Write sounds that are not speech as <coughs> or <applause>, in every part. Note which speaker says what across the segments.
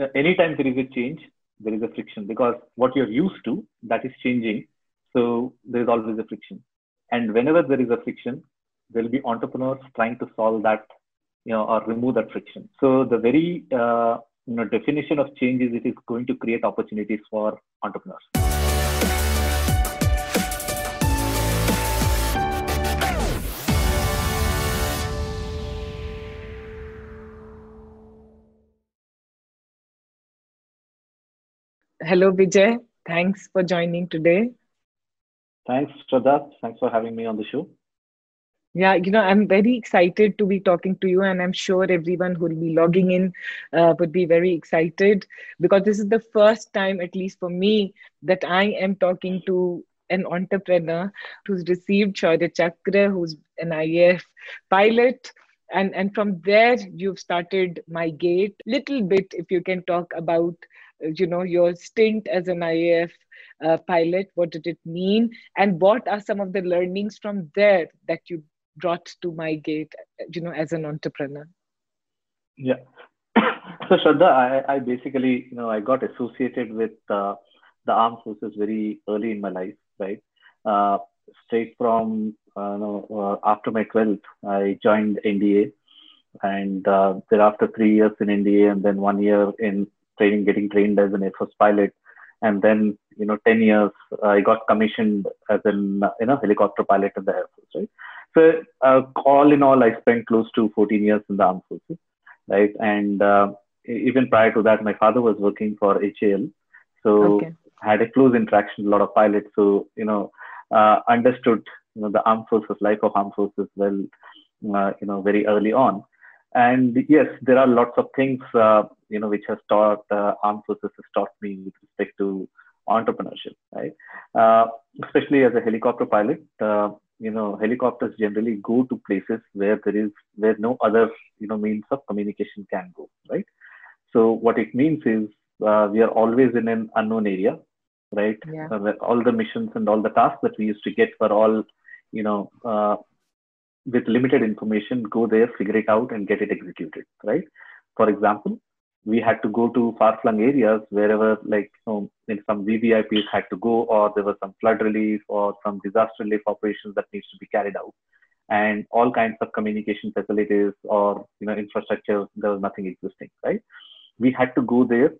Speaker 1: uh, anytime there is a change, there is a friction because what you're used to that is changing. So there is always a friction. And whenever there is a friction, there will be entrepreneurs trying to solve that, you know, or remove that friction. So the very uh, you know definition of change is it is going to create opportunities for entrepreneurs.
Speaker 2: Hello, Vijay. Thanks for joining today.
Speaker 1: Thanks, Shraddha. Thanks for having me on the show.
Speaker 2: Yeah, you know, I'm very excited to be talking to you, and I'm sure everyone who will be logging in uh, would be very excited because this is the first time, at least for me, that I am talking to an entrepreneur who's received Shaurya Chakra, who's an IAF pilot. And, and from there, you've started My Gate. Little bit, if you can talk about you know your stint as an IAF uh, pilot what did it mean? And what are some of the learnings from there that you brought to MyGate you know as an entrepreneur?
Speaker 1: Yeah. <coughs> So Shraddha, I, I basically you know I got associated with uh, the armed forces very early in my life right? Uh, straight from uh, uh, after my 12th I joined NDA and uh, thereafter three years in NDA and then one year in training, getting trained as an Air Force pilot, and then you know, 10 years I got commissioned as an you know helicopter pilot in the Air Force, right? So uh, all in all, I spent close to 14 years in the armed forces, right? And uh, even prior to that, my father was working for HAL, so okay. had a close interaction with a lot of pilots. So you know, uh, understood you know the armed forces, life of armed forces well, uh, you know, very early on. And yes, there are lots of things, uh, you know, which has taught, uh, armed forces has taught me with respect to entrepreneurship, right? Uh, especially as a helicopter pilot, uh, you know, helicopters generally go to places where there is, where no other, you know, means of communication can go, right? So what it means is uh, we are always in an unknown area, right? Yeah. Uh, all the missions and all the tasks that we used to get were all, you know, with limited information, go there, figure it out, and get it executed, right? For example, we had to go to far-flung areas wherever, like, you know, in some VVIPs had to go, or there was some flood relief or some disaster relief operations that needs to be carried out, and all kinds of communication facilities or you know infrastructure. There was nothing existing, right? We had to go there,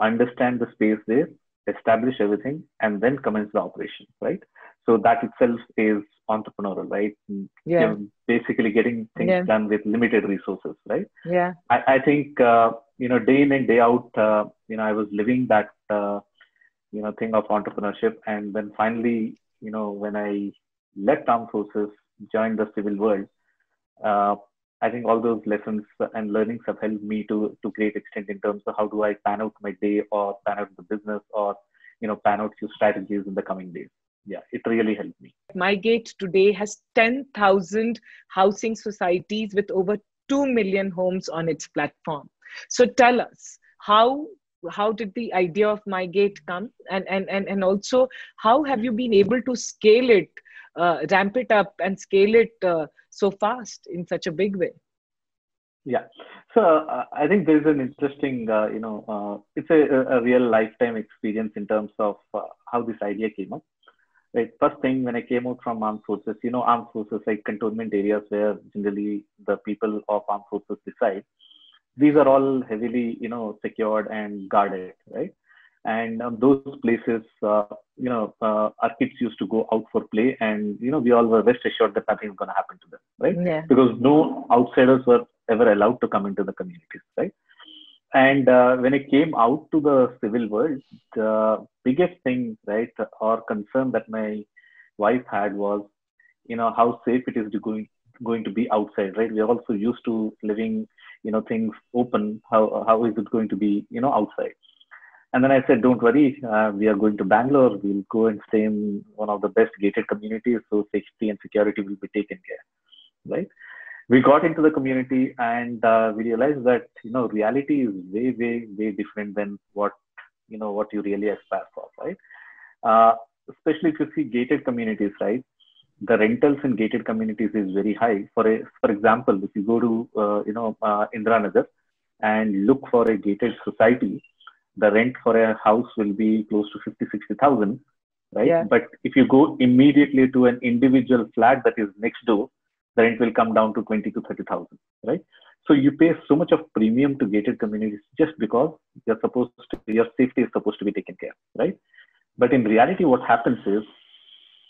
Speaker 1: understand the space there, establish everything, and then commence the operation, right? So that itself is entrepreneurial, right?
Speaker 2: Yeah. You know,
Speaker 1: basically getting things yeah. done with limited resources, right?
Speaker 2: Yeah.
Speaker 1: I, I think, uh, you know, day in and day out, uh, you know, I was living that, uh, you know, thing of entrepreneurship. And then finally, you know, when I left armed forces, joined the civil world, uh, I think all those lessons and learnings have helped me to to great extent in terms of how do I pan out my day or pan out the business or you know pan out few strategies in the coming days yeah, it really helped me.
Speaker 2: MyGate today has 10,000 housing societies with over 2 million homes on its platform. So tell us, how how did the idea of MyGate come and and and, and also how have you been able to scale it uh, ramp it up and scale it uh, so fast in such a big way
Speaker 1: yeah so uh, i think there's an interesting uh, you know uh, it's a, a, real lifetime experience in terms of uh, how this idea came up Right. First thing when I came out from armed forces, you know, armed forces like cantonment areas where generally the people of armed forces reside. These are all heavily, you know, secured and guarded, right? And um, those places, uh, you know, uh, our kids used to go out for play, and you know, we all were rest assured that nothing is going to happen to them, right?
Speaker 2: Yeah.
Speaker 1: Because no outsiders were ever allowed to come into the communities, right? and uh, when I came out to the civil world, the biggest thing, right, or concern that my wife had was, you know, how safe it is to going going to be outside, right? We are also used to living, you know, things open. How how is it going to be, you know, outside? And then I said, don't worry, uh, we are going to Bangalore. We'll go and stay in one of the best gated communities, so safety and security will be taken care, right? we got into the community and uh, we realized that you know reality is way way way different than what you know what you really aspire for right uh, especially if you see gated communities right the rentals in gated communities is very high for a, for example if you go to uh, you know uh, Indiranagar and look for a gated society, the rent for a house will be close to 50, 60,000, right? Yeah. But if you go immediately to an individual flat that is next door, the rent will come down to 20 to 30,000, right? So you pay so much of premium to gated communities just because you're supposed to, your safety is supposed to be taken care, right? But in reality, what happens is,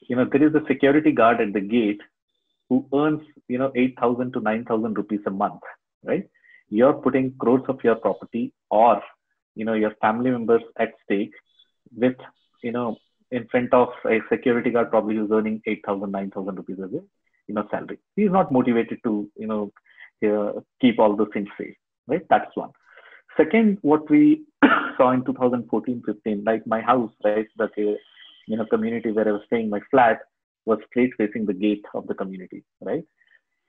Speaker 1: you know, there is a security guard at the gate who earns, you know, 8,000 to 9,000 rupees a month, right? You're putting crores of your property or, you know, your family members at stake with, you know, in front of a security guard probably who's earning 8,000, 9,000 rupees a day, you know, salary. He's not motivated to, you know, uh, keep all those things safe, right? That's one. Second, what we <coughs> saw in 2014, 15, like my house, right, uh, you know community where I was staying, my flat was straight facing the gate of the community, right?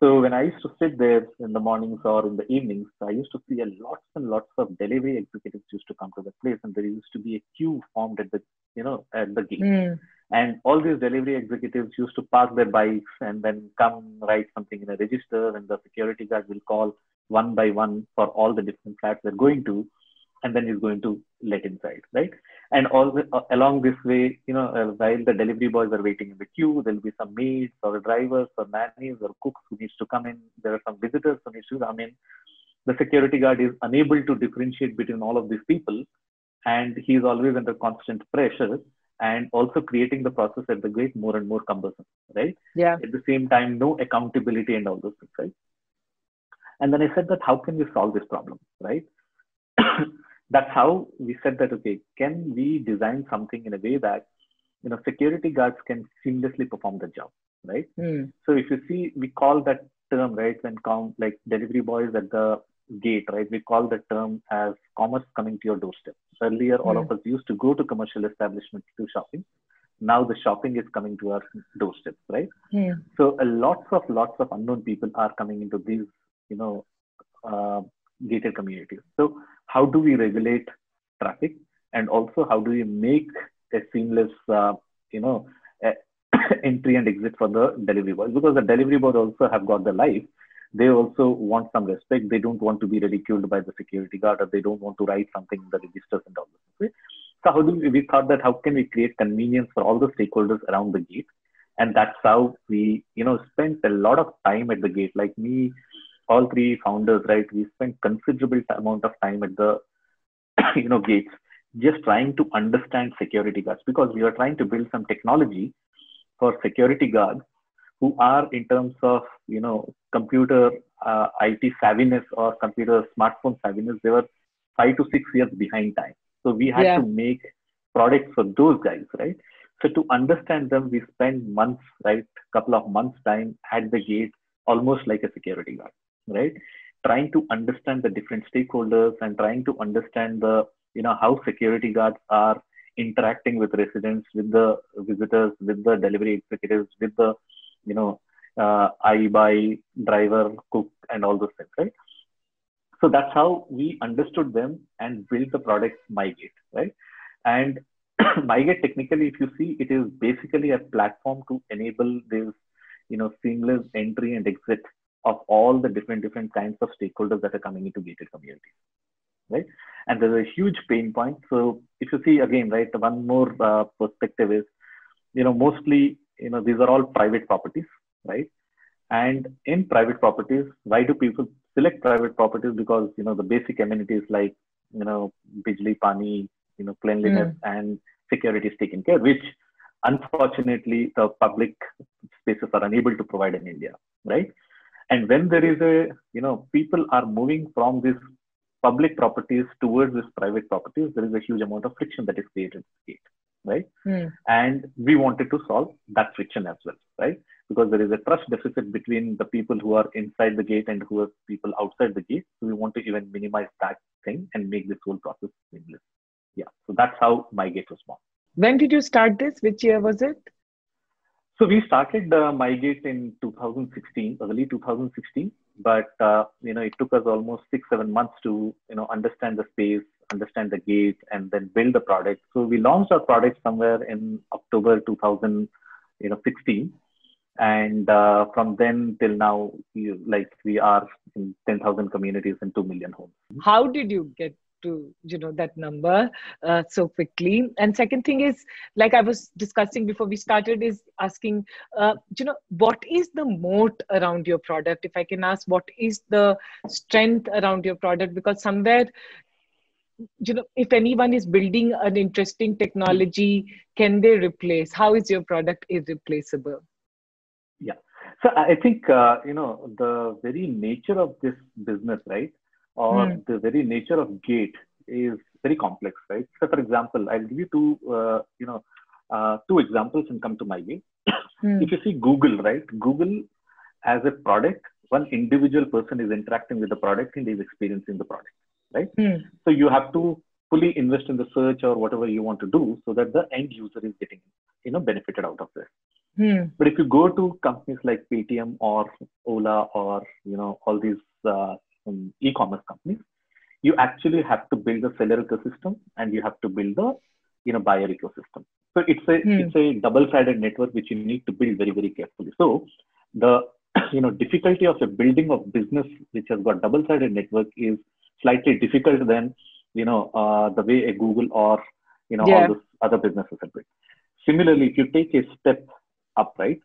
Speaker 1: So when I used to sit there in the mornings or in the evenings, I used to see a lots and lots of delivery executives used to come to the place, and there used to be a queue formed at the you know at the gate. Mm. And all these delivery executives used to park their bikes and then come write something in a register, and the security guard will call one by one for all the different flats they're going to, and then he's going to let inside, right? And all the, uh, along this way, you know, uh, while the delivery boys are waiting in the queue, there'll be some maids or drivers or nannies or cooks who needs to come in. There are some visitors who needs to come in. The security guard is unable to differentiate between all of these people, and he is always under constant pressure and also creating the process at the gate more and more cumbersome, right?
Speaker 2: Yeah.
Speaker 1: At the same time, no accountability and all those things, right? And then I said that how can we solve this problem, right? That's how we said that okay, can we design something in a way that you know security guards can seamlessly perform the job, right?
Speaker 2: Mm.
Speaker 1: So if you see, we call that term right when count like delivery boys at the gate, right? We call the term as commerce coming to your doorstep. Earlier, all of hmm. us used to go to commercial establishments to shopping. Now the shopping is coming to our doorstep, right?
Speaker 2: Yeah.
Speaker 1: So a lots of lots of unknown people are coming into these, you know, uh, gated communities. So how do we regulate traffic, and also how do we make a seamless, uh, you know, <coughs> entry and exit for the delivery boys? Because the delivery boys also have got the life they also want some respect. They don't want to be ridiculed by the security guard or they don't want to write something in the registers and all this. So how do we, we thought that how can we create convenience for all the stakeholders around the gate? And that's how we, you know, spent a lot of time at the gate. Like me, all three founders, right? We spent considerable amount of time at the, <coughs> you know, gates, just trying to understand security guards because we were trying to build some technology for security guards who are in terms of you know computer uh, IT savviness or computer smartphone savviness, they were five to six years behind time. So we had yeah. to make products for those guys, right? So to understand them, we spent months, right? Couple of months time at the gate, almost like a security guard, right? Trying to understand the different stakeholders and trying to understand the, you know, how security guards are interacting with residents, with the visitors, with the delivery executives, with the you know, uh, I buy, driver, cook, and all those things, right? So that's how we understood them and built the product MyGate, right? And <clears throat> MyGate, technically, if you see, it is basically a platform to enable this, you know, seamless entry and exit of all the different different kinds of stakeholders that are coming into gated communities, right? And there's a huge pain point. So if you see again, right, one more uh, perspective is, you know, mostly you know these are all private properties right and in private properties why do people select private properties because you know the basic amenities like you know bijli pani you know cleanliness mm. and security is taken care which unfortunately the public spaces are unable to provide in india right and when there is a you know people are moving from these public properties towards these private properties there is a huge amount of friction that is created right?
Speaker 2: Mm.
Speaker 1: And we wanted to solve that friction as well, right? Because there is a trust deficit between the people who are inside the gate and who are people outside the gate. So we want to even minimize that thing and make this whole process seamless. Yeah, so that's how my gate was born.
Speaker 2: When did you start this? Which year was it?
Speaker 1: So we started uh, MyGate in 2016, early 2016, but uh, you know it took us almost six, seven months to you know understand the space, understand the gate, and then build the product. So we launched our product somewhere in October 2016, and uh, from then till now, you, like we are in 10,000 communities and 2 million homes.
Speaker 2: How did you get to you know that number uh, so quickly and second thing is like i was discussing before we started is asking uh, you know what is the moat around your product if i can ask what is the strength around your product because somewhere you know if anyone is building an interesting technology can they replace how is your product irreplaceable
Speaker 1: yeah. So I think, uh, you know, the very nature of this business, right? Or mm. the very nature of Gate is very complex, right? So for example, I'll give you two, uh, you know, uh, two examples and come to my way. Mm. If you see Google, right? Google as a product, one individual person is interacting with the product and is experiencing the product, right? Mm. So you have to fully invest in the search or whatever you want to do so that the end user is getting, you know, benefited out of this. Hmm. But if you go to companies like Paytm or Ola or you know all these uh, um, e-commerce companies, you actually have to build the seller ecosystem and you have to build the you know buyer ecosystem. So it's a hmm. it's a double-sided network which you need to build very very carefully. So the <clears throat> you know difficulty of a building of business which has got double-sided network is slightly difficult than you know uh, the way a Google or you know yeah. all those other businesses are built. Similarly, if you take a step up, right?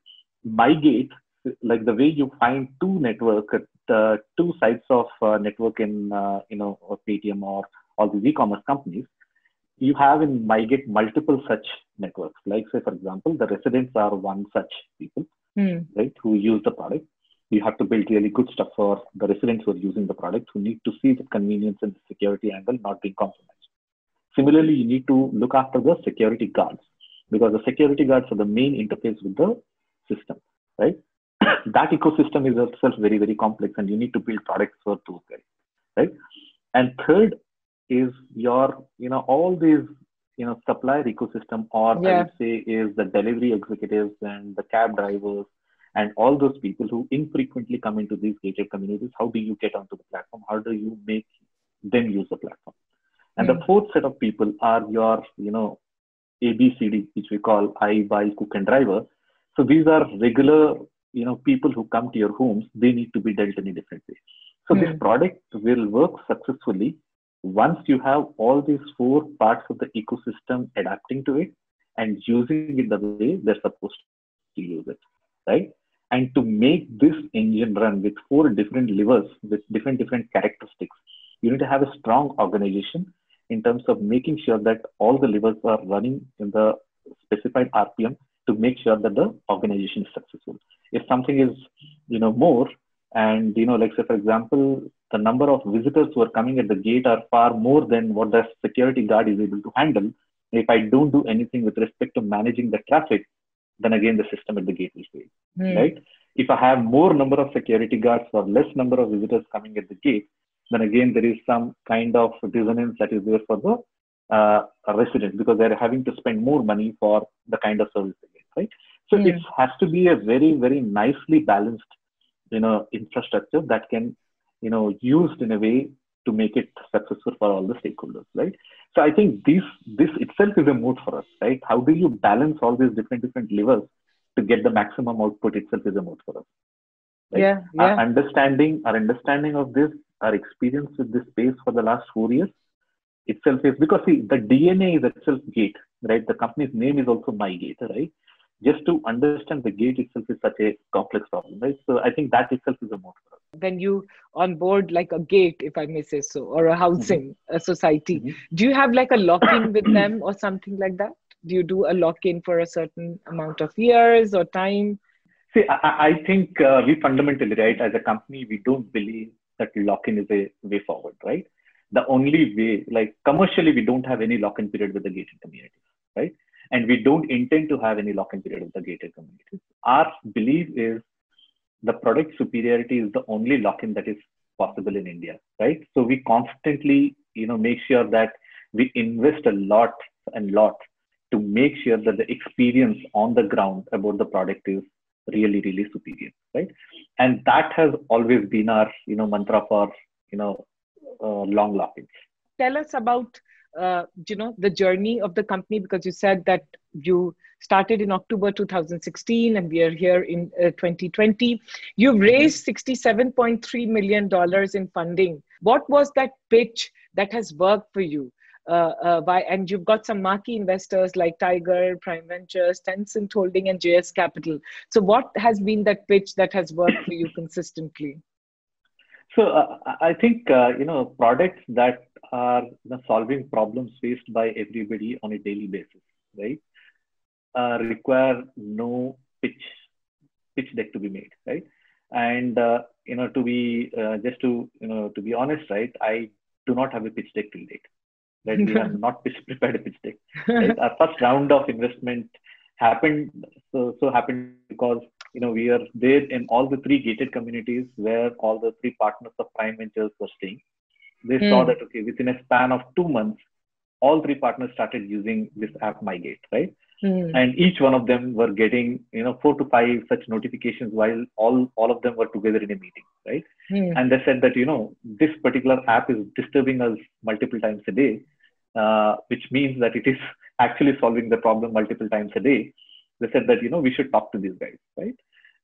Speaker 1: MyGate, like the way you find two network, uh, two sides of uh, network in, uh, you know, Paytm or all these e-commerce companies, you have in MyGate multiple such networks. Like say, for example, the residents are one such people, mm. right, who use the product. You have to build really good stuff for the residents who are using the product, who need to see the convenience and the security angle not being compromised. Similarly, you need to look after the security guards because the security guards are the main interface with the system, right? <coughs> that ecosystem is itself very, very complex and you need to build products for those guys, right? And third is your, you know, all these, you know, supplier ecosystem or yeah. I would say is the delivery executives and the cab drivers and all those people who infrequently come into these gated communities. How do you get onto the platform? How do you make them use the platform? And mm. the hmm. fourth set of people are your, you know, ABCD, which we call I, buy, cook, and driver. So these are regular, you know, people who come to your homes. They need to be dealt in a different way. So mm. this hmm. product will work successfully once you have all these four parts of the ecosystem adapting to it and using it the way they're supposed to use it, right? And to make this engine run with four different levers with different different characteristics, you need to have a strong organization in terms of making sure that all the levers are running in the specified RPM to make sure that the organization is successful. If something is, you know, more, and you know, like say for example, the number of visitors who are coming at the gate are far more than what the security guard is able to handle. If I don't do anything with respect to managing the traffic, then again the system at the gate will fail, mm. right? If I have more number of security guards or less number of visitors coming at the gate, then again there is some kind of dissonance that is there for the uh, resident because they're having to spend more money for the kind of service they get, right? So mm. it has to be a very, very nicely balanced, you know, infrastructure that can, you know, used in a way to make it successful for all the stakeholders, right? So I think this this itself is a moat for us, right? How do you balance all these different different levers to get the maximum output itself is a moat for us.
Speaker 2: Right? Yeah, yeah.
Speaker 1: Our understanding, our understanding of this our experience with this space for the last four years itself is because see the DNA is itself Gate, right? The company's name is also MyGate, right? Just to understand the gate itself is such a complex problem, right? So I think that itself is a motor.
Speaker 2: When you onboard like a gate, if I may say so, or a housing, mm-hmm. a society, mm-hmm. do you have like a lock-in with them or something like that? Do you do a lock-in for a certain amount of years or time?
Speaker 1: See, I, I think uh, we fundamentally, right, as a company, we don't believe that lock-in is a way forward, right? The only way, like commercially, we don't have any lock-in period with the gated communities, right? And we don't intend to have any lock-in period with the gated communities. Our belief is the product superiority is the only lock-in that is possible in India, right? So we constantly, you know, make sure that we invest a lot and lot to make sure that the experience on the ground about the product is really, really superior, right? And that has always been our, you know, mantra for, you know, uh, long lock-ins.
Speaker 2: Tell us about uh, you know the journey of the company because you said that you started in October 2016 and we are here in uh, 2020. You've raised 67.3 million dollars in funding. What was that pitch that has worked for you? Uh, uh, by, and you've got some marquee investors like Tiger, Prime Ventures, Tencent Holding, and JS Capital. So, what has been that pitch that has worked for you consistently?
Speaker 1: So, uh, I think uh, you know products that are you know, solving problems faced by everybody on a daily basis, right? Uh, require no pitch pitch deck to be made, right? And uh, you know, to be just to you know to be honest, right? I do not have a pitch deck till date right? we have <laughs> not pitch, prepared a pitch deck. Right? Our first round of investment happened so so happened because you know we are there in all the three gated communities where all the three partners of Prime Ventures were staying. They mm. saw that okay, within a span of two months, all three partners started using this app MyGate, right? Mm. And each one of them were getting, you know, four to five such notifications while all, all of them were together in a meeting, right? Mm. And they said that, you know, this particular app is disturbing us multiple times a day, uh, which means that it is <laughs> actually solving the problem multiple times a day. They said that, you know, we should talk to these guys, right?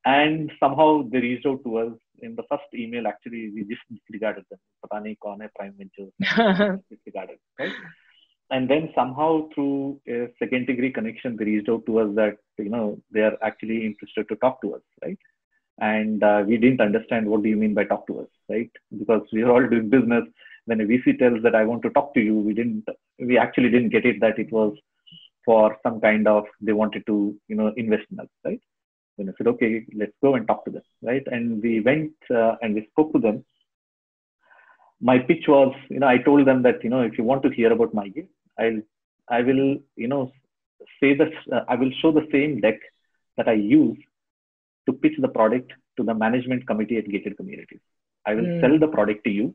Speaker 1: And somehow they reached out to us in the first email. Actually, we just disregarded them. Patani Kaun hai Prime Ventures <laughs> disregarded, right? and then somehow through a second degree connection they reached out to us that you know they are actually interested to talk to us right and uh, we didn't understand what do you mean by talk to us right because we are all doing business when a vc tells that i want to talk to you we didn't we actually didn't get it that it was for some kind of they wanted to you know invest in us right then i said okay let's go and talk to them right and we went uh, and we spoke to them my pitch was, you know, I told them that, you know, if you want to hear about MyGate, I'll, I will, you know, say that uh, I will show the same deck that I use to pitch the product to the management committee at Gated Communities. I will mm. sell the product to you.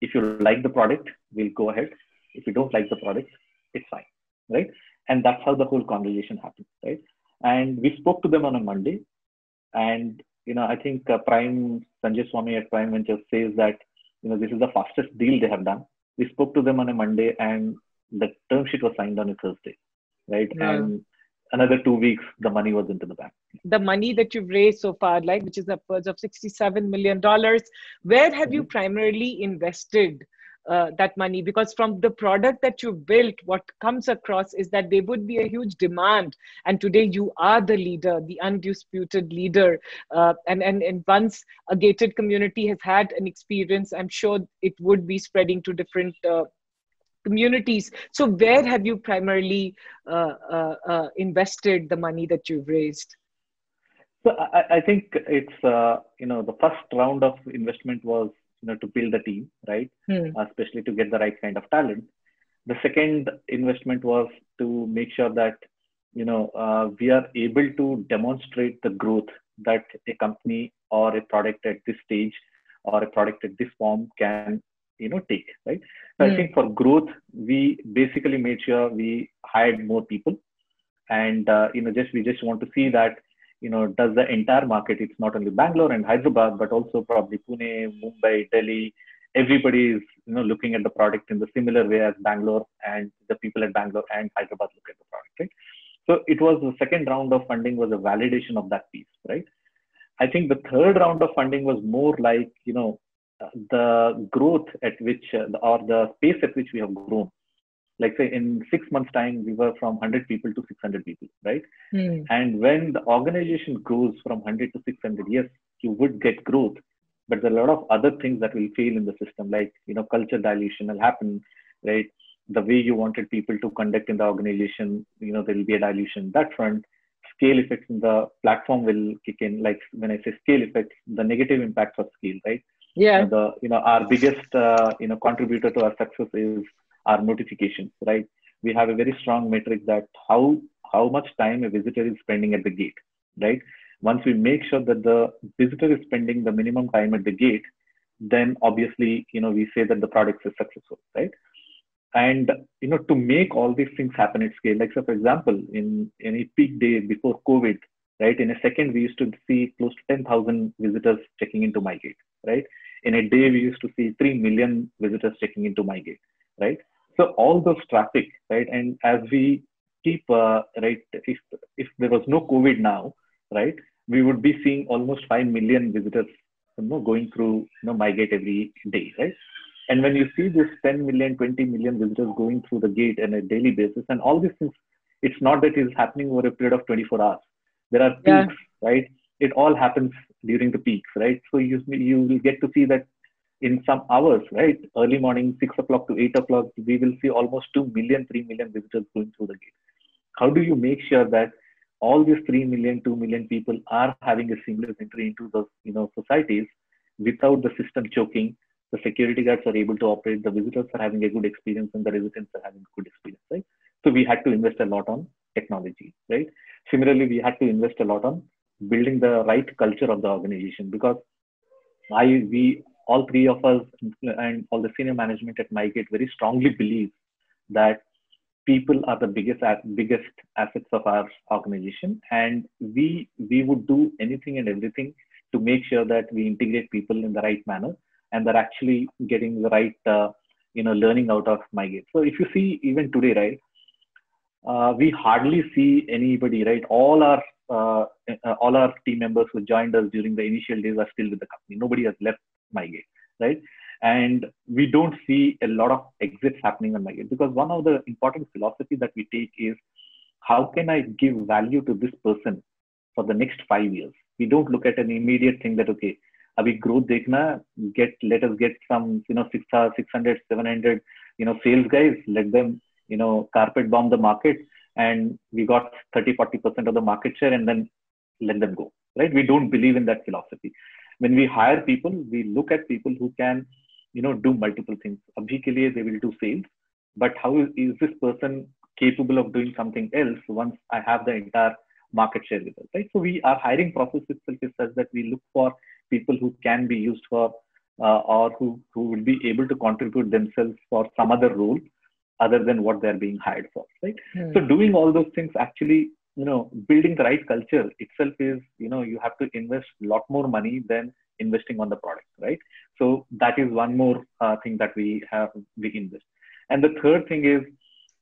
Speaker 1: If you like the product, we'll go ahead. If you don't like the product, it's fine, right? And that's how the whole conversation happened, right? And we spoke to them on a Monday, and you know, I think uh, Prime Sanjay Swamy at Prime Ventures says that you know, this is the fastest deal they have done. We spoke to them on a Monday and the term sheet was signed on a Thursday, right? Yeah. And another two weeks, the money was into the bank.
Speaker 2: The money that you've raised so far, like which is upwards of $67 million, where have mm-hmm. you primarily invested uh, that money because from the product that you built what comes across is that there would be a huge demand. And today you are the leader the undisputed leader. Uh, and, and and once a gated community has had an experience i'm sure it would be spreading to different uh, communities. So where have you primarily uh, uh, uh, invested the money that you've raised?
Speaker 1: So I, I think it's you know the first round of investment was you know to build the team right hmm. especially to get the right kind of talent the second investment was to make sure that you know uh, we are able to demonstrate the growth that a company or a product at this stage or a product at this form can you know take right so i hmm. think for growth we basically made sure we hired more people and uh, you know just we just want to see that you know, does the entire market, it's not only Bangalore and Hyderabad, but also probably Pune, Mumbai, Delhi, everybody is, you know, looking at the product in the similar way as Bangalore and the people at Bangalore and Hyderabad look at the product, right? So it was the second round of funding was a validation of that piece, right? I think the third round of funding was more like, you know, the growth at which, uh, or the pace at which we have grown like say in six months time we were from 100 people to 600 people right? Mm. and when the organization grows from 100 to 600 yes you would get growth. But there are a lot of other things that will fail in the system like you know culture dilution will happen right? The way you wanted people to conduct in the organization you know there will be a dilution. That front scale effects in the platform will kick in. Like when i say scale effects the negative impacts of scale right?
Speaker 2: Yeah.
Speaker 1: The you know our biggest uh, you know contributor to our success is our notifications, right? We have a very strong metric that how how much time a visitor is spending at the gate, right? Once we make sure that the visitor is spending the minimum time at the gate, then obviously, you know, we say that the product is successful, right? And you know, to make all these things happen at scale, like so for example, in any peak day before COVID, right? In a second, we used to see close to 10,000 visitors checking into my gate, right? In a day, we used to see 3 million visitors checking into my gate, right? So all those traffic, right? And as we keep, uh, right, if, if there was no COVID now, right, we would be seeing almost 5 million visitors you know, going through you know, MyGate every day, right? And when you see this 10 million, 20 million visitors going through the gate on a daily basis, and all these things, it's not that it's happening over a period of 24 hours. There are peaks, yeah. right? It all happens during the peaks, right? So you, you will get to see that in some hours, right? Early morning, 6 o'clock to 8 o'clock, we will see almost 2 million, 3 million visitors going through the gate. How do you make sure that all these 3 million, 2 million people are having a seamless entry into the you know, societies without the system choking? The security guards are able to operate, the visitors are having a good experience, and the residents are having a good experience, right? So we had to invest a lot on technology, right? Similarly, we had to invest a lot on building the right culture of the organization because I we all three of us and all the senior management at MyGate very strongly believe that people are the biggest biggest assets of our organization, and we we would do anything and everything to make sure that we integrate people in the right manner and they're actually getting the right uh, you know learning out of MyGate. So if you see even today, right, uh, we hardly see anybody, right? All our uh, uh, all our team members who joined us during the initial days are still with the company. Nobody has left MyGate, right? And we don't see a lot of exits happening on MyGate because one of the important philosophy that we take is how can I give value to this person for the next five years? We don't look at an immediate thing that okay, अभी growth देखना get let us get some you know 600 six hundred seven hundred you know sales guys let them you know carpet bomb the market and we got 30 40 percent of the market share and then let them go right we don't believe in that philosophy when we hire people we look at people who can you know do multiple things. Abhi ke liye they will do sales but how is, is this person capable of doing something else once i have the entire market share with us right? So we our hiring process itself is such that we look for people who can be used for uh, or who who will be able to contribute themselves for some other role other than what they're being hired for right? Mm. so doing all those things actually you know building the right culture itself is you know you have to invest a lot more money than investing on the product right? So that is one more uh, thing that we have we invest. And the third thing is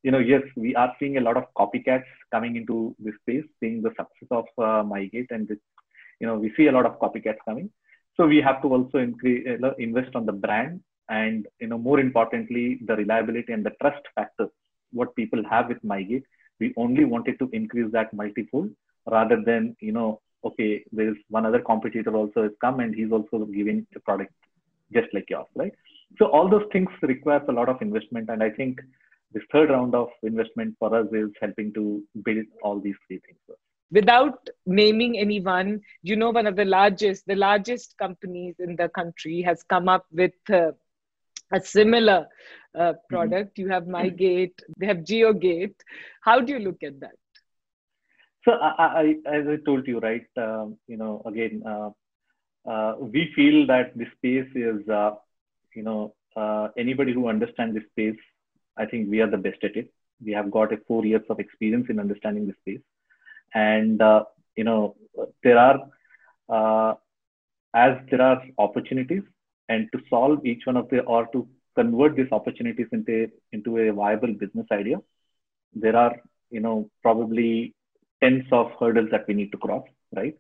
Speaker 1: you know yes we are seeing a lot of copycats coming into this space seeing the success of uh, mygate and this you know we see a lot of copycats coming. So we have to also increase invest on the brand and you know more importantly the reliability and the trust factor what people have with mygate we only wanted to increase that multifold rather than you know okay there's one other competitor also has come and he's also giving a product just like yours right? So all those things requires a lot of investment. And i think this third round of investment for us is helping to build all these three things.
Speaker 2: Without naming anyone you know one of the largest the largest companies in the country has come up with uh, a similar uh, mm-hmm. product. Mm-hmm. You have MyGate, they have JioGate. How do you look at that?
Speaker 1: So, I, I as I told you, right, um, you know, again, uh, uh, we feel that this space is, uh, you know, uh, anybody who understands this space, I think we are the best at it. We have got a four years of experience in understanding this space. And, uh, you know, there are, as there are opportunities, and to solve each one of the or to convert these opportunities into into a viable business idea there are you know probably tens of hurdles that we need to cross right?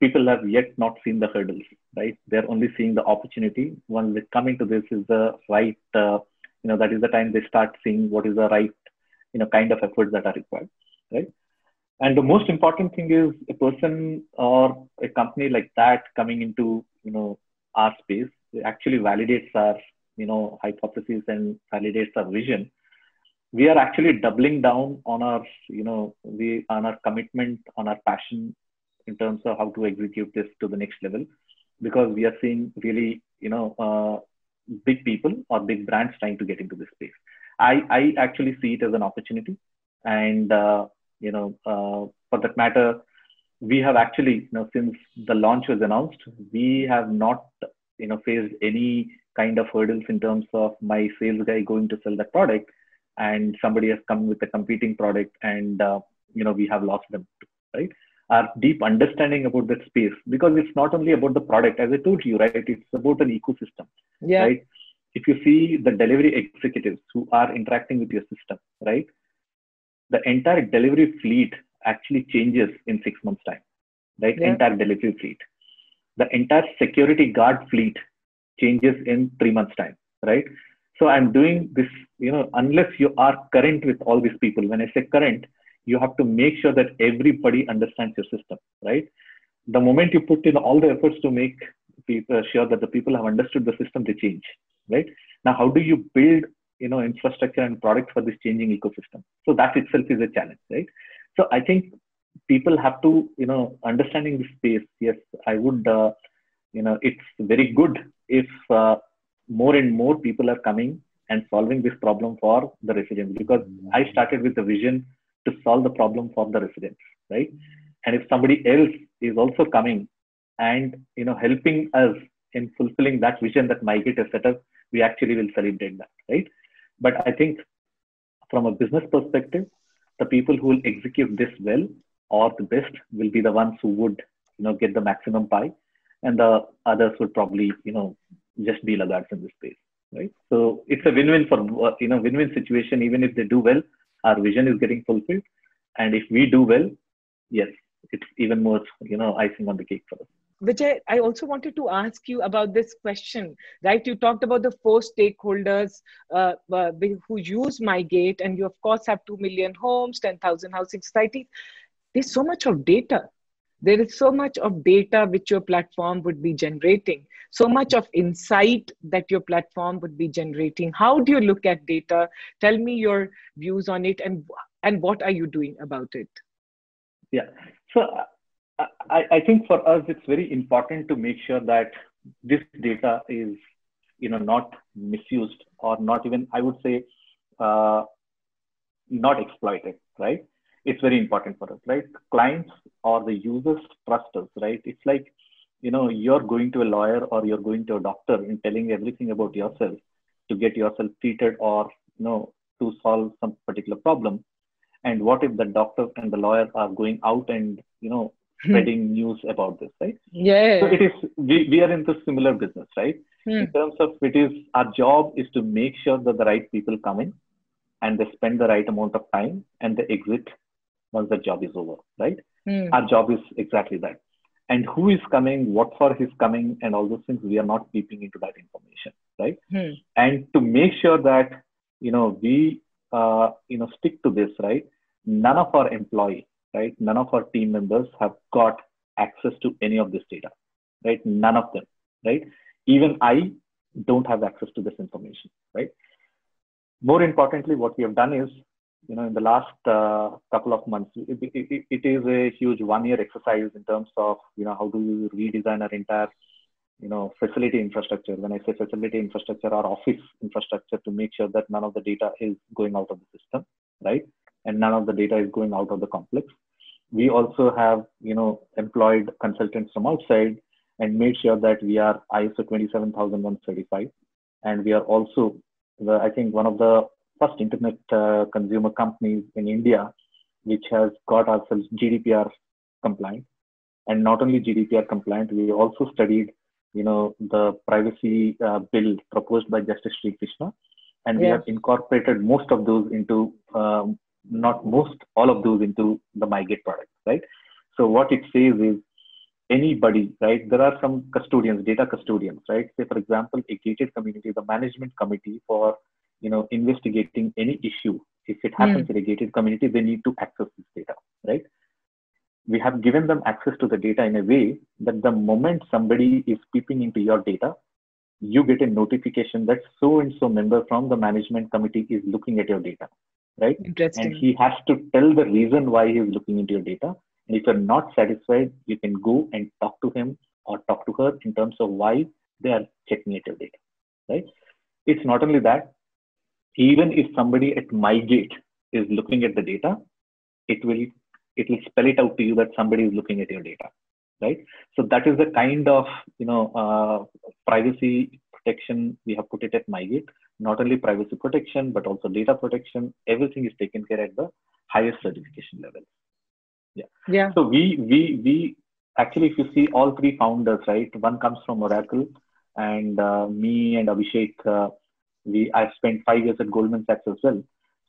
Speaker 1: People have yet not seen the hurdles right? They're only seeing the opportunity. Once they come into this is the right uh, you know that is the time they start seeing what is the right you know kind of efforts that are required right? And the most important thing is a person or a company like that coming into you know our space. Actually validates our, you know, hypotheses and validates our vision. We are actually doubling down on our, you know, we on our commitment, on our passion in terms of how to execute this to the next level, because we are seeing really, you know, uh, big people or big brands trying to get into this space. I, I actually see it as an opportunity, and uh, you know, uh, for that matter, we have actually, you know, since the launch was announced, we have not, you know, faced any kind of hurdles in terms of my sales guy going to sell that product and somebody has come with a competing product and, uh, you know, we have lost them, right? Our deep understanding about that space, because it's not only about the product, as I told you, right? It's about an ecosystem, yeah. right? if you see the delivery executives who are interacting with your system, right? The entire delivery fleet actually changes in six months' time, right? Yeah. Entire delivery fleet. The entire security guard fleet changes in three months' time, right? So I'm doing this, you know, unless you are current with all these people. When I say current, you have to make sure that everybody understands your system, right? The moment you put in all the efforts to make people sure that the people have understood the system, they change, right? Now, how do you build, you know, infrastructure and product for this changing ecosystem? So that itself is a challenge, right? So I think people have to, you know, understanding the space. Yes, I would, uh, you know, it's very good if uh, more and more people are coming and solving this problem for the residents because I started with the vision to solve the problem for the residents, right? And if somebody else is also coming and you know helping us in fulfilling that vision that MyGate has set up, we actually will celebrate that, right? But I think from a business perspective, the people who will execute this well or the best will be the ones who would you know get the maximum pie, and the others would probably you know just be laggards in this space, right? So it's a win-win for you know win-win situation. Even if they do well, our vision is getting fulfilled, and if we do well, yes, it's even more you know icing on the cake for us.
Speaker 2: Vijay, I also wanted to ask you about this question, right? You talked about the four stakeholders uh, uh, who use MyGate, and you, of course, have 2 million homes, 10,000 housing societies. There's so much of data. There is so much of data which your platform would be generating, so much of insight that your platform would be generating. How do you look at data? Tell me your views on it, and, and what are you doing about it?
Speaker 1: Yeah. So I, I think for us, it's very important to make sure that this data is, you know, not misused or not even, I would say, uh, not exploited, right? It's very important for us, right? Clients or the users trust us, right? It's like, you know, you're going to a lawyer or you're going to a doctor and telling everything about yourself to get yourself treated or, you know, to solve some particular problem. And what if the doctor and the lawyer are going out and, you know, Hmm. spreading news about this, right?
Speaker 2: Yeah.
Speaker 1: So it is we, we are in the similar business, right? Hmm. In terms of it is our job is to make sure that the right people come in and they spend the right amount of time and they exit once the job is over, right? Hmm. Our job is exactly that. And who is coming, what for he's coming, and all those things, we are not peeping into that information, right? Hmm. And to make sure that you know we uh, you know stick to this, right? None of our employees right? None of our team members have got access to any of this data, right? None of them, right? Even I don't have access to this information, right? More importantly, what we have done is, you know, in the last uh, couple of months, it, it, it is a huge one-year exercise in terms of, you know, how do you redesign our entire, you know, facility infrastructure. When I say facility infrastructure, our office infrastructure to make sure that none of the data is going out of the system, right? and none of the data is going out of the complex. We also have, you know, employed consultants from outside and made sure that we are ISO 27001 certified. And we are also, the, I think, one of the first internet uh, consumer companies in India, which has got ourselves GDPR compliant. And not only GDPR compliant, we also studied, you know, the privacy uh, bill proposed by Justice Srikrishna, and we have incorporated most of those into um, not most, all of those into the MyGate product, right? So what it says is anybody, right? There are some custodians, data custodians, right? Say, for example, a gated community, the management committee for, you know, investigating any issue. If it happens mm. in a gated community, they need to access this data, right? We have given them access to the data in a way that the moment somebody is peeping into your data, you get a notification that so and so member from the management committee is looking at your data right? And he has to tell the reason why he's looking into your data. And if you're not satisfied, you can go and talk to him or talk to her in terms of why they are checking at your data, right? It's not only that, even if somebody at MyGate is looking at the data, it will it will spell it out to you that somebody is looking at your data, right? So that is the kind of you know uh, privacy protection we have put it at MyGate not only privacy protection, but also data protection. Everything is taken care at the highest certification level. Yeah.
Speaker 2: Yeah.
Speaker 1: So we we we actually, if you see all three founders, right? One comes from Oracle, and uh, me and Abhishek, uh, we I spent five years at Goldman Sachs as well.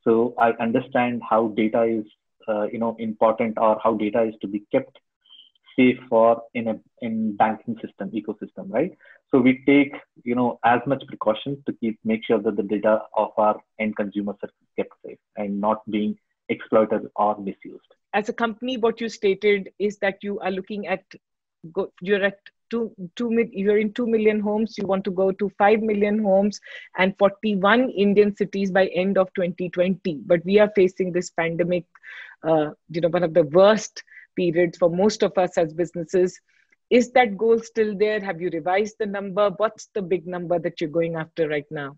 Speaker 1: So I understand how data is, uh, you know, important or how data is to be kept safe for in a in banking system ecosystem, right? So we take, you know, as much precautions to keep make sure that the data of our end consumers are kept safe and not being exploited or misused.
Speaker 2: As a company, what you stated is that you are looking at go, you're at two, two, you're in 2 million homes, you want to go to 5 million homes and 41 Indian cities by end of 2020. But we are facing this pandemic, uh, you know, one of the worst periods for most of us as businesses. Is that goal still there? Have you revised the number? What's the big number that you're going after right now?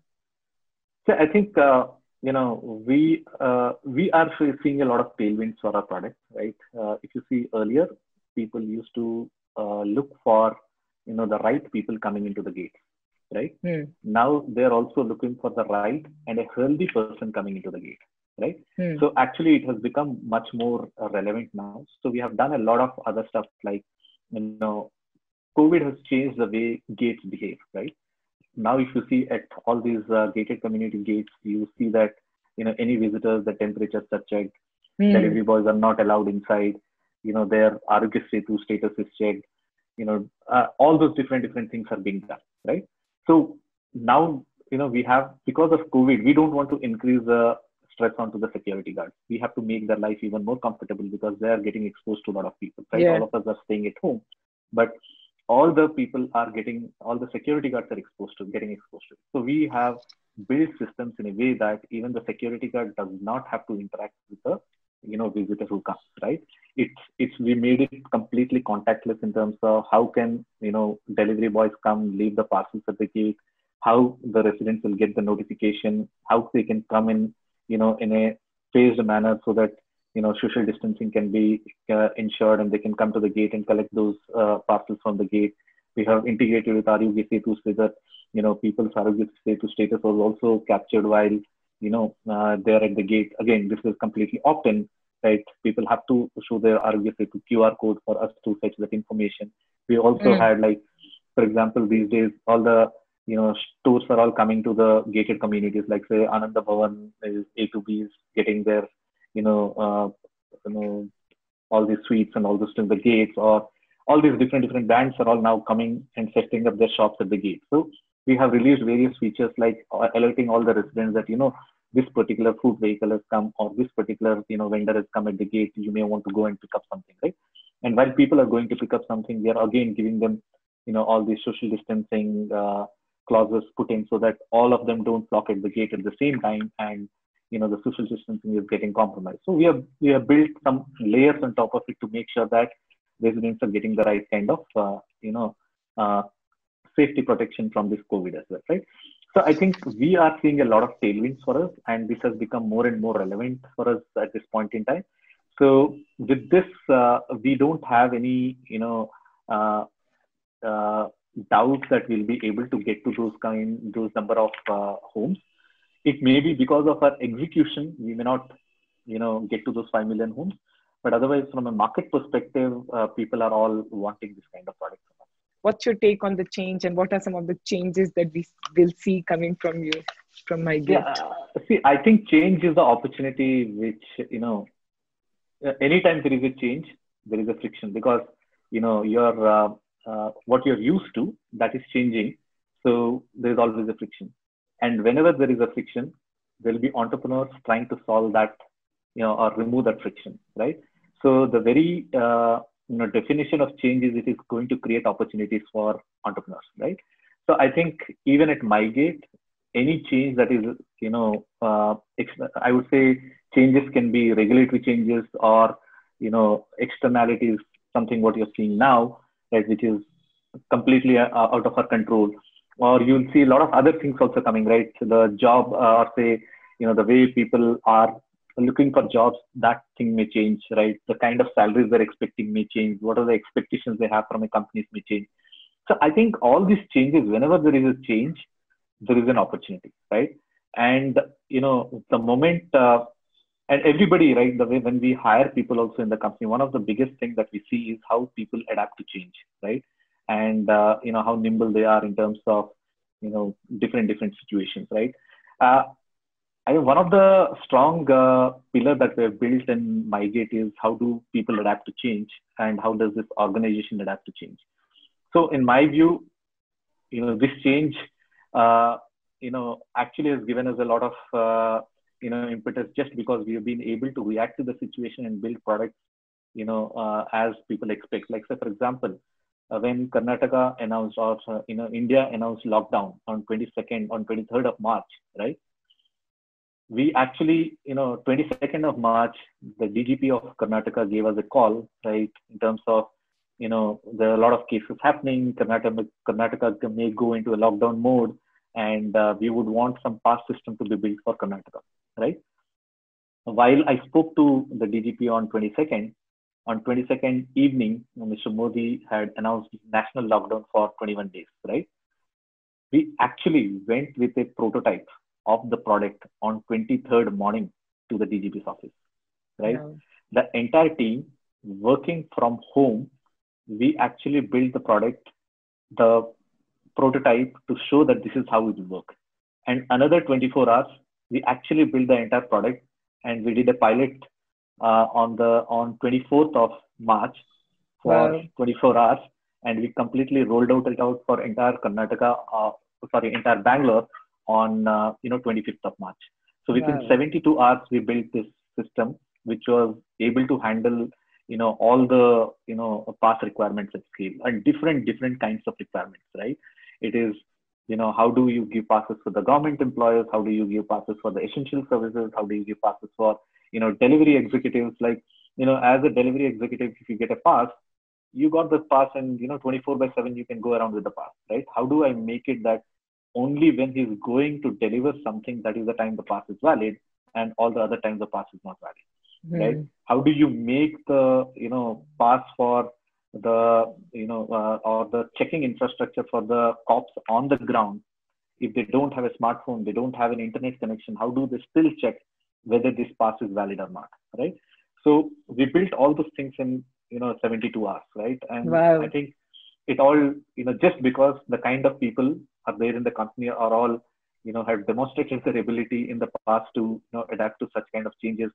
Speaker 1: So I think uh, you know we uh, we are seeing a lot of tailwinds for our product, right? Uh, if you see earlier, people used to uh, look for you know the right people coming into the gate right mm. now they're also looking for the right and a healthy person coming into the gate right mm. so actually it has become much more uh, relevant now so we have done a lot of other stuff like you know covid has changed the way gates behave right now if you see at all these uh, gated community gates you see that you know any visitors the temperatures are checked mm. delivery boys are not allowed inside you know their Aarogya Setu status is checked you know uh, all those different different things are being done right? So now you know we have because of covid we don't want to increase the stress onto the security guards. We have to make their life even more comfortable because they are getting exposed to a lot of people right? Yeah. all of us are staying at home but all the people are getting all the security guards are exposed to getting exposed to. So we have built systems in a way that even the security guard does not have to interact with the you know visitor who comes right? It's it's we made it completely contactless in terms of how can you know delivery boys come leave the parcels at the gate how the residents will get the notification how they can come in you know in a phased manner so that you know social distancing can be uh, ensured and they can come to the gate and collect those uh, parcels from the gate. We have integrated with Aarogya Setu so that you know people's Aarogya Setu status was also captured while you know uh, they're at the gate. Again this is completely opt-in right? People have to show their Aarogya Setu qr code for us to fetch that information. We also mm. had like for example these days all the you know stores are all coming to the gated communities. Like say ananda bhavan is A2B is getting their you know uh, you know all these sweets and all this to the gates or all these different different brands are all now coming and setting up their shops at the gate. So we have released various features like uh, alerting all the residents that you know this particular food vehicle has come or this particular you know vendor has come at the gate you may want to go and pick up something right? And while people are going to pick up something we are again giving them you know all these social distancing uh, clauses put in so that all of them don't block at the gate at the same time and you know the social distancing is getting compromised. So we have we have built some layers on top of it to make sure that residents are getting the right kind of uh, you know uh, safety protection from this covid as well right so I think we are seeing a lot of tailwinds for us, and this has become more and more relevant for us at this point in time. So with this, uh, we don't have any, you know, uh, uh, doubts that we'll be able to get to those kind, those number of uh, homes. It may be because of our execution, we may not, you know, get to those five million homes. But otherwise, from a market perspective, uh, people are all wanting this kind of product
Speaker 2: what's your take on the change and what are some of the changes that we will see coming from you from MyGate?
Speaker 1: yeah, see i think change is the opportunity which you know anytime there is a change there is a friction because you know you're uh, uh, what you're used to that is changing. So there's always a friction. And whenever there is a friction there will be entrepreneurs trying to solve that you know or remove that friction right? So the very uh, you know definition of change is it is going to create opportunities for entrepreneurs right? So i think even at mygate any change that is you know uh, i would say changes can be regulatory changes or you know externalities something what you're seeing now right which is completely uh, out of our control. Or you'll see a lot of other things also coming right? So the job uh, or say you know the way people are looking for jobs, that thing may change, right? The kind of salaries they're expecting may change. What are the expectations they have from a company may change. So I think all these changes, whenever there is a change, there is an opportunity, right? And you know, the moment uh, and everybody, right? The way when we hire people also in the company, one of the biggest things that we see is how people adapt to change, right? and uh, you know how nimble they are in terms of you know different different situations, right? Uh, I think one of the strong uh, pillar that we have built in MyGate is how do people adapt to change and how does this organization adapt to change. So in my view, you know this change, uh, you know actually has given us a lot of uh, you know impetus just because we have been able to react to the situation and build products you know uh, as people expect. Like say for example, uh, when Karnataka announced or uh, you know India announced lockdown on 22nd on 23rd of March, right? We actually, you know, 22nd of March, the DGP of Karnataka gave us a call, right, in terms of, you know, there are a lot of cases happening. Karnataka, Karnataka may go into a lockdown mode, and uh, we would want some pass system to be built for Karnataka, right? While I spoke to the DGP on 22nd, on 22nd evening, Mr. Modi had announced national lockdown for 21 days, right? We actually went with a prototype of the product on 23rd morning to the DGP's office, right? The entire team working from home, we actually built the product, the prototype to show that this is how it will work. And another 24 hours, we actually built the entire product and we did a pilot uh, on the on 24th of March for wow. 24 hours, and we completely rolled out it out for entire Karnataka, uh, sorry, entire Bangalore on uh, you know 25th of March. So within wow. 72 hours, we built this system which was able to handle you know all the you know pass requirements at scale and different different kinds of requirements. Right? It is you know how do you give passes for the government employers? How do you give passes for the essential services? How do you give passes for you know delivery executives like you know as a delivery executive if you get a pass you got the pass and you know 24 by 7 you can go around with the pass right how do i make it that only when he's going to deliver something that is the time the pass is valid and all the other times the pass is not valid mm. right how do you make the you know pass for the you know uh, or the checking infrastructure for the cops on the ground if they don't have a smartphone they don't have an internet connection how do they still check whether this pass is valid or not, right? So we built all those things in you know 72 hours, right? And wow. I think it all you know just because the kind of people are there in the company are all you know have demonstrated their ability in the past to you know adapt to such kind of changes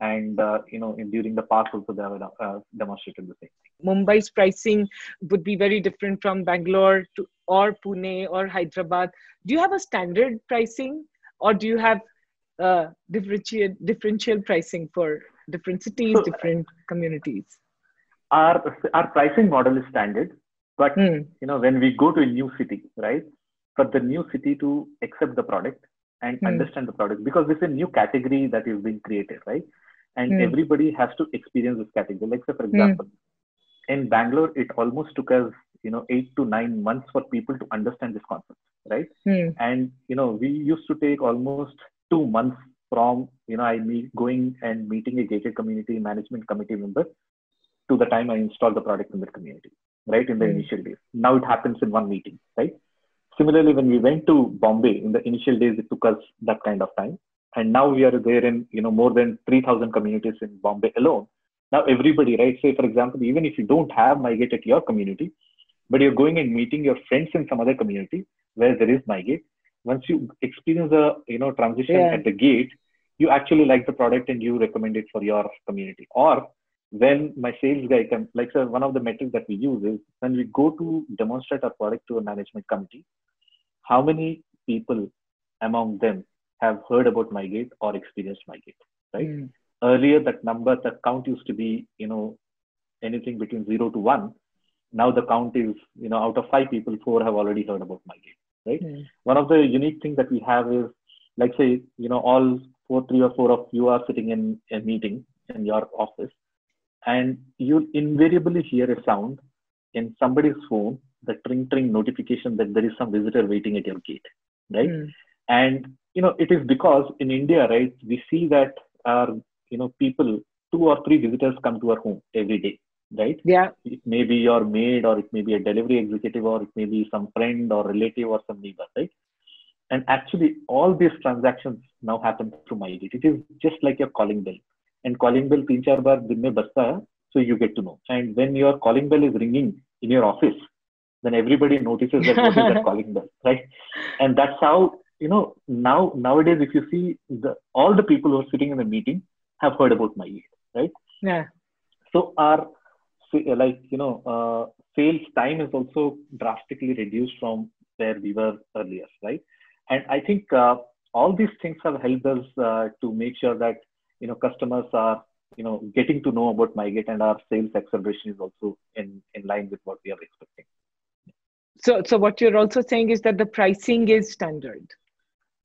Speaker 1: and uh, you know in, during the past also they have uh, demonstrated the same
Speaker 2: mumbai's pricing would be very different from bangalore to or pune or hyderabad do you have a standard pricing or do you have uh, differential differential pricing for different cities, so, different communities?
Speaker 1: Our our pricing model is standard, but mm. you know when we go to a new city, right? For the new city to accept the product and mm. understand the product, because this is a new category that is being created, right? And mm. everybody has to experience this category. Like say, for hmm. example, in Bangalore, it almost took us you know eight to nine months for people to understand this concept, right? Hmm. And you know we used to take almost two months from you know I meet going and meeting a gated community management committee member to the time I install the product in the community, right? In the mm. initial days. Now it happens in one meeting, right? Similarly, when we went to Bombay in the initial days, it took us that kind of time. And now we are there in you know more than 3,000 communities in Bombay alone. Now everybody, right? Say for example, even if you don't have MyGate at your community, but you're going and meeting your friends in some other community where there is MyGate, once you experience a you know transition yeah. at the gate you actually like the product and you recommend it for your community or when my sales guy comes like one of the metrics that we use is when we go to demonstrate our product to a management committee how many people among them have heard about mygate or experienced mygate right mm. earlier that number the count used to be you know anything between 0 to 1 now the count is you know out of 5 people 4 have already heard about mygate right? Mm. One of the unique things that we have is, like say, you know, all four, three or four of you are sitting in a meeting in your office, and you invariably hear a sound in somebody's phone, the tring tring notification that there is some visitor waiting at your gate, right? Mm. And you know, it is because in India, right, we see that our you know people two or three visitors come to our home every day, right?
Speaker 2: Yeah.
Speaker 1: It may be your maid, or it may be a delivery executive, or it may be some friend or relative or some neighbor, right? And actually, all these transactions now happen through MyGate. It is just like your calling bell. And calling bell pinchar bar बार दिन so you get to know. And when your calling bell is ringing in your office, then everybody notices that what is that <laughs> calling bell, right? And that's how you know now nowadays if you see the all the people who are sitting in the meeting have heard about MyGate, right?
Speaker 2: Yeah.
Speaker 1: So our like you know uh, sales time is also drastically reduced from where we were earlier, right? And I think uh, all these things have helped us uh, to make sure that you know customers are you know getting to know about MyGate and our sales acceleration is also in in line with what we are expecting.
Speaker 2: So, so what you're also saying is that the pricing is standard.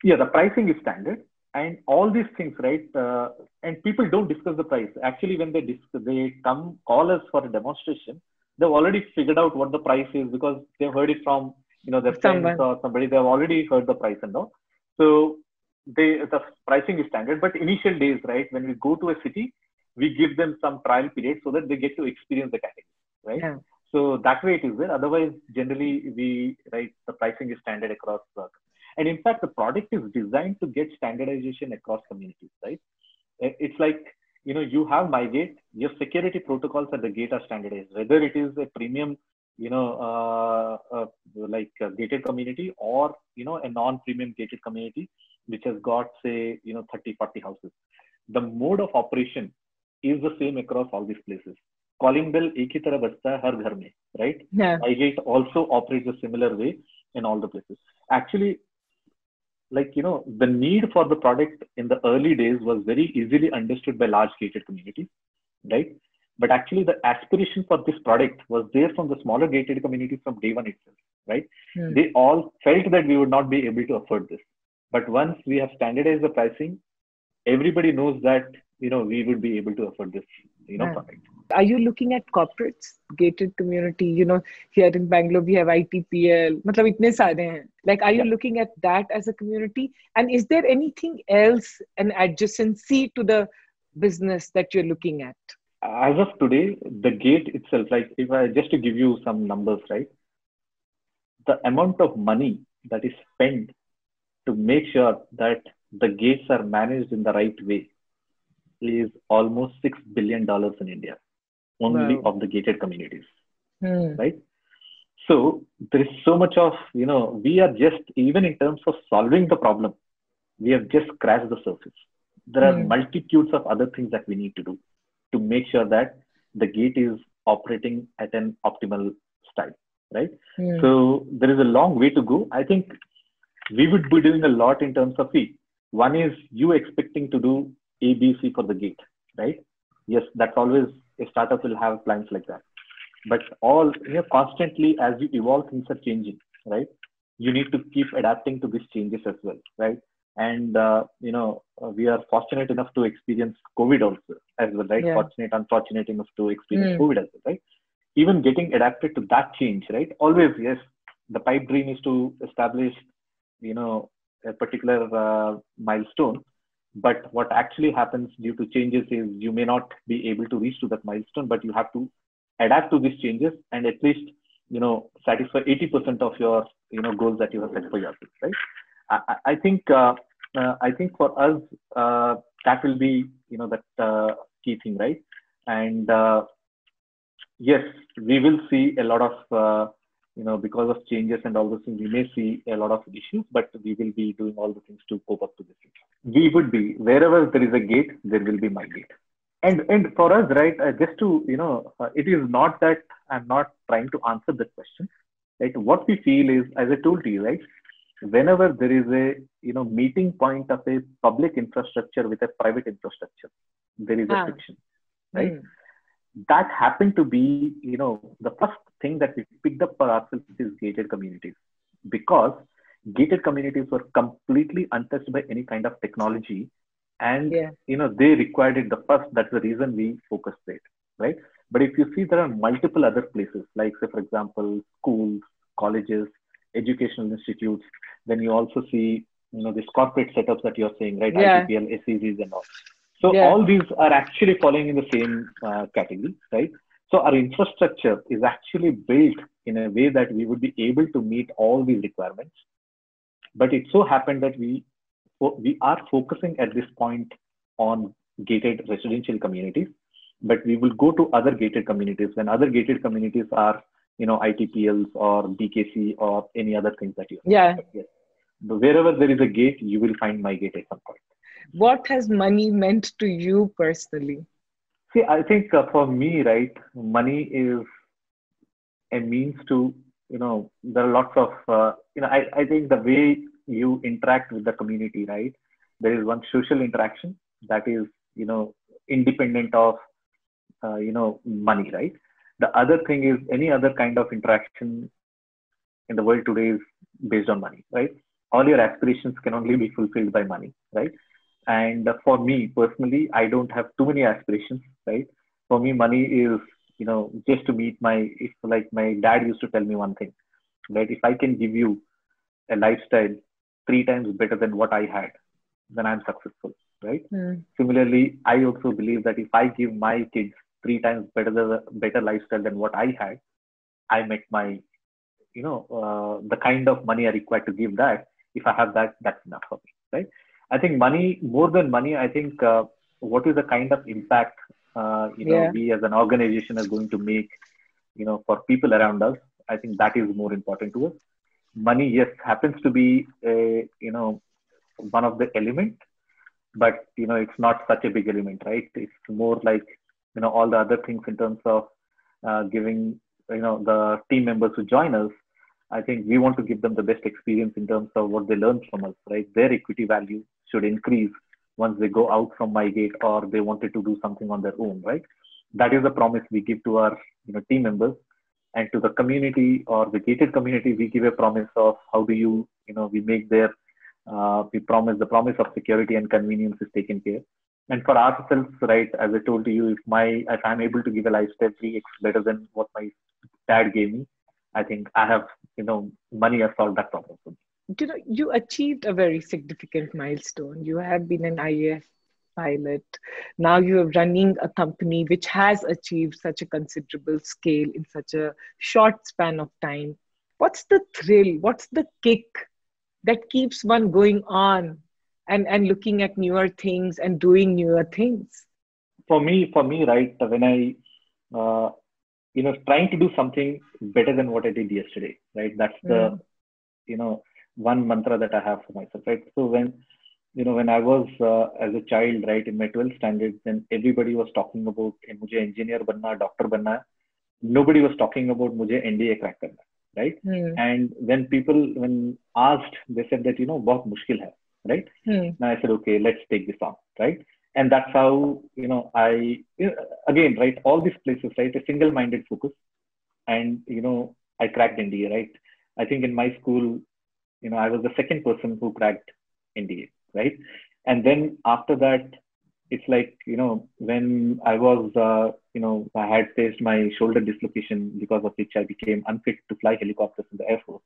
Speaker 1: Yeah, the pricing is standard, and all these things, right? Uh, and people don't discuss the price. Actually, when they they come call us for a demonstration. They've already figured out what the price is because they've heard it from you know their Someone. friends or somebody. They've already heard the price and all. So they the pricing is standard. But initial days, right? When we go to a city, we give them some trial period so that they get to experience the category, right? Yeah. So that way it is there. Otherwise, generally we right the pricing is standard across. Uh, and in fact, the product is designed to get standardization across communities, right? It's like you know you have my gate, your security protocols at the gate are standardized. Whether it is a premium, you know, uh, uh, like gated community or you know a non-premium gated community which has got say you know 30, 40 houses. The mode of operation is the same across all these places calling bell एक ही तरह बजता है हर घर में right yeah. MyGate also operates a similar way in all the places actually like you know the need for the product in the early days was very easily understood by large gated communities right but actually the aspiration for this product was there from the smaller gated communities from day one itself right hmm. they all felt that we would not be able to afford this but once we have standardized the pricing everybody knows that you know we would be able to afford this you know yeah. for it
Speaker 2: are you looking at corporates gated community? You know here in bangalore we have itpl like are you looking at that as a community? And is there anything else an adjacency to the business that you're looking at?
Speaker 1: As of today the gate itself like if i just to give you some numbers right? The amount of money that is spent to make sure that the gates are managed in the right way is almost six billion dollars in India only wow. of the gated communities hmm. right so there is so much of you know we are just even in terms of solving the problem we have just scratched the surface there are hmm. multitudes of other things that we need to do to make sure that the gate is operating at an optimal style right hmm. so there is a long way to go i think we would be doing a lot in terms of fee one is you expecting to do abc for the gate right yes that's always a startup will have plans like that. But all you know, constantly as you evolve, things are changing, right? You need to keep adapting to these changes as well, right? And uh, you know, uh, we are fortunate enough to experience COVID also as well, right? Yeah. Fortunate, unfortunate enough to experience mm. COVID as well, right? Even getting adapted to that change, right? Always, yes, the pipe dream is to establish, you know, a particular uh, milestone but what actually happens due to changes is you may not be able to reach to that milestone, but you have to adapt to these changes and at least you know satisfy 80% of your you know goals that you have set for yourself, right? I, I think uh, uh, I think for us uh, that will be you know that uh, key thing, right? And uh, yes, we will see a lot of uh, you know, because of changes and all those things, we may see a lot of issues, but we will be doing all the things to cope up to this. We would be wherever there is a gate, there will be MyGate. And and for us, right, uh, just to you know, uh, it is not that I'm not trying to answer that question. Right, what we feel is, as I told you, right, whenever there is a you know meeting point of a public infrastructure with a private infrastructure, there is a ah. friction, right? Mm that happened to be, you know, the first thing that we picked up for ourselves is gated communities. Because gated communities were completely untouched by any kind of technology and yeah. you know they required it the first. That's the reason we focused it right? But if you see there are multiple other places. Like say for example schools colleges educational institutes. Then you also see you know these corporate setups that you're saying right? Yeah. ITPL, SEZs and all so yeah. all these are actually falling in the same uh, category, right? So our infrastructure is actually built in a way that we would be able to meet all these requirements. But it so happened that we we are focusing at this point on gated residential communities, but we will go to other gated communities when other gated communities are you know, ITPLs or BKC or any other things that you
Speaker 2: have. Yeah.
Speaker 1: Yes. But wherever there is a gate, you will find my gate at some point.
Speaker 2: What has money meant to you personally?
Speaker 1: See, I think uh, for me, right, money is a means to, you know, there are lots of, uh, you know, I, I think the way you interact with the community, right, there is one social interaction that is, you know, independent of, uh, you know, money, right? The other thing is any other kind of interaction in the world today is based on money, right? All your aspirations can only be fulfilled by money, right? And for me personally, I don't have too many aspirations, right? For me, money is, you know, just to meet my, if like my dad used to tell me one thing, right? If I can give you a lifestyle three times better than what I had, then I'm successful, right? Mm. Similarly, I also believe that if I give my kids three times better better lifestyle than what I had, I make my, you know, uh, the kind of money I require to give that. If I have that, that's enough for? I think money, more than money, I think uh, what is the kind of impact, uh, you know, yeah. we as an organization are going to make, you know, for people around us. I think that is more important to us. Money, yes, happens to be a, you know, one of the element, but you know, it's not such a big element, right? It's more like you know all the other things in terms of uh, giving you know the team members who join us i think we want to give them the best experience in terms of what they learn from us right their equity value should increase once they go out from my gate or they wanted to do something on their own right? That is the promise we give to our you know team members and to the community or the gated community. We give a promise of how do you you know we make their uh, we promise the promise of security and convenience is taken care. And for ourselves, right, as I told you, if my if I'm able to give a lifestyle three x better than what my dad gave me, I think I have, you know, money has solved that problem.
Speaker 2: You know, you achieved a very significant milestone. You have been an IAF pilot. Now you are running a company which has achieved such a considerable scale in such a short span of time. What's the thrill? What's the kick that keeps one going on and and looking at newer things and doing newer things
Speaker 1: for me for me right when i uh, you know trying to do something better than what i did yesterday right that's the mm. you know one mantra that i have for myself right so when you know when i was uh, as a child right in my 12th standard then everybody was talking about mujhe engineer banna doctor banna nobody was talking about mujhe nda crack karna right mm. and when people when asked they said that you know bahut mushkil hai right? Hmm. And I said, okay, let's take this on, right? And that's how, you know, I, again, right, all these places, right, a single minded focus. And, you know, I cracked NDA, right? I think in my school, you know, I was the second person who cracked NDA, right? And then after that, it's like, you know, when I was, uh, you know, I had faced my shoulder dislocation because of which I became unfit to fly helicopters in the Air Force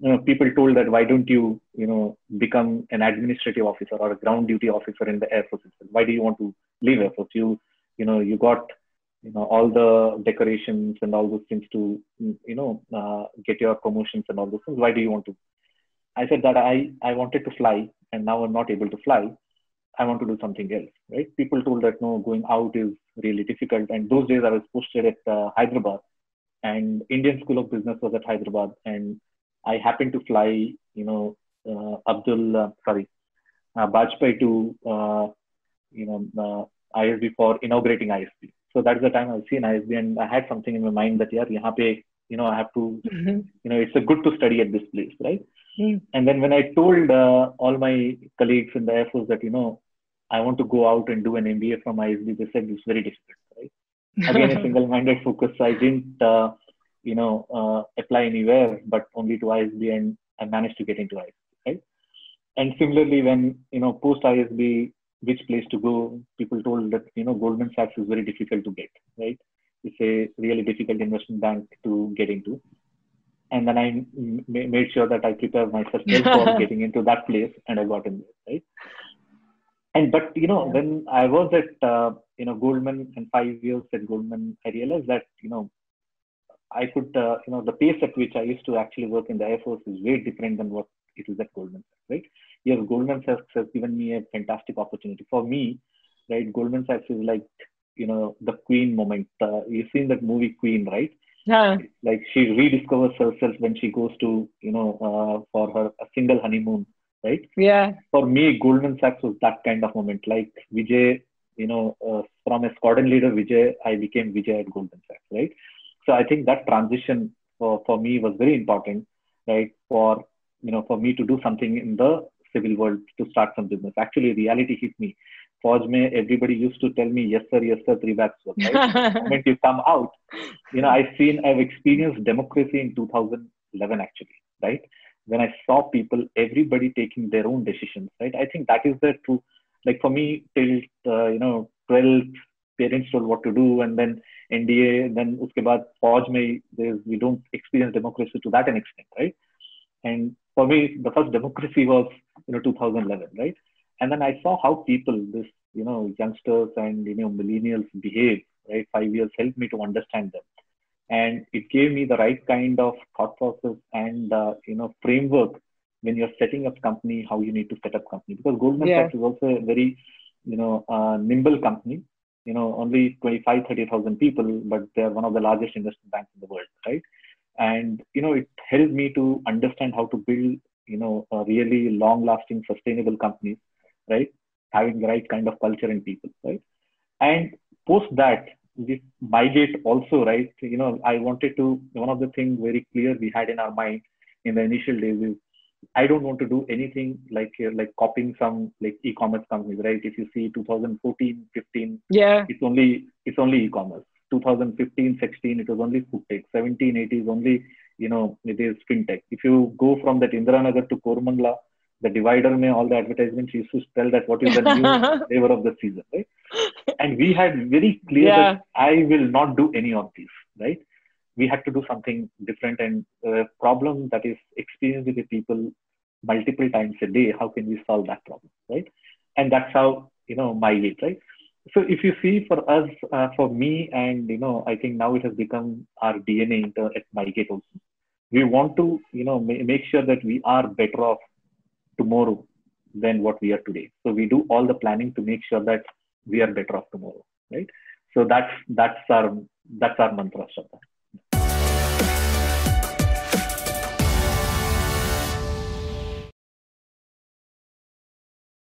Speaker 1: you know, people told that why don't you, you know, become an administrative officer or a ground duty officer in the Air Force itself? Why do you want to leave Air Force? You, you know, you got, you know, all the decorations and all those things to, you know, uh, get your promotions and all those things. Why do you want to? I said that I, I wanted to fly and now I'm not able to fly. I want to do something else, right? People told that no, going out is really difficult. And those days I was posted at uh, Hyderabad and Indian School of Business was at Hyderabad and I happened to fly, you know, uh, Abdul, uh, sorry, uh, Vajpayee to, uh, you know, uh, ISB for inaugurating ISB. So that's the time I was seen ISB and I had something in my mind that, yeah, yahan pe, you know, I have to, mm-hmm. you know, it's a good to study at this place, right? Mm. And then when I told uh, all my colleagues in the Air Force that, you know, I want to go out and do an MBA from ISB, they said it's very difficult, right? <laughs> Again, a single-minded focus. I didn't, uh, you know, uh, apply anywhere, but only to ISB, and I managed to get into ISB, right? And similarly, when you know post ISB, which place to go? People told that you know Goldman Sachs is very difficult to get, right? It's a really difficult investment bank to get into. And then I m- made sure that I prepared myself for <laughs> getting into that place, and I got in there, right? And but you know, yeah. when I was at uh, you know Goldman and five years at Goldman, I realized that you know I could, uh, you know, the pace at which I used to actually work in the Air Force is way different than what it is at Goldman Sachs, right? Yes, Goldman Sachs has given me a fantastic opportunity. For me, right, Goldman Sachs is like, you know, the Queen moment. Uh, you've seen that movie Queen, right?
Speaker 2: Yeah.
Speaker 1: Like she rediscovers herself when she goes to, you know, uh, for her a single honeymoon, right?
Speaker 2: Yeah.
Speaker 1: For me, Goldman Sachs was that kind of moment. Like Vijay, you know, uh, from a squadron leader Vijay, I became Vijay at Goldman Sachs, right? So I think that transition for, for me was very important, right? For you know, for me to do something in the civil world to start some business. Actually, reality hit me. Mein, everybody used to tell me, yes, sir, yes, sir, three bags full. Right? <laughs> the moment you come out, you know, I've seen, I've experienced democracy in 2011, actually, right? When I saw people, everybody taking their own decisions, right? I think that is the true, like for me, till, uh, you know, 12 parents told what to do, and then NDA, then uske baad, mein, we don't experience democracy to that an extent, right? And for me, the first democracy was, you know, 2011, right? And then I saw how people, this, you know, youngsters and, you know, millennials behave, right? Five years helped me to understand them. And it gave me the right kind of thought process and, uh, you know, framework when you're setting up company, how you need to set up company. Because Goldman yeah. Sachs is also a very, you know, uh, nimble company. You know, only 25, 30,000 people, but they're one of the largest investment banks in the world, right? And, you know, it helped me to understand how to build, you know, really long lasting, sustainable companies right? Having the right kind of culture and people, right? And post that, with Mygate also, right? You know, I wanted to, one of the things very clear we had in our mind in the initial days is I don't want to do anything like like copying some like e-commerce companies, right? If you see 2014, 15,
Speaker 2: yeah,
Speaker 1: it's only it's only e-commerce. 2015, 16, it was only food tech. 17, 18 is only you know it is fintech. If you go from that Indiranagar to Koramangala, the divider may all the advertisements used to tell that what is the new <laughs> flavor of the season, right? And we had very clear yeah. that I will not do any of these, right? We had to do something different and a problem that is experienced with the people multiple times a day. How can we solve that problem, right? And that's how you know Mygate, right? So if you see for us, uh, for me, and you know, I think now it has become our DNA at Mygate also. We want to, you know, ma- make sure that we are better off tomorrow than what we are today. So we do all the planning to make sure that we are better off tomorrow, right? So that's that's our that's our mantra, Shraddha.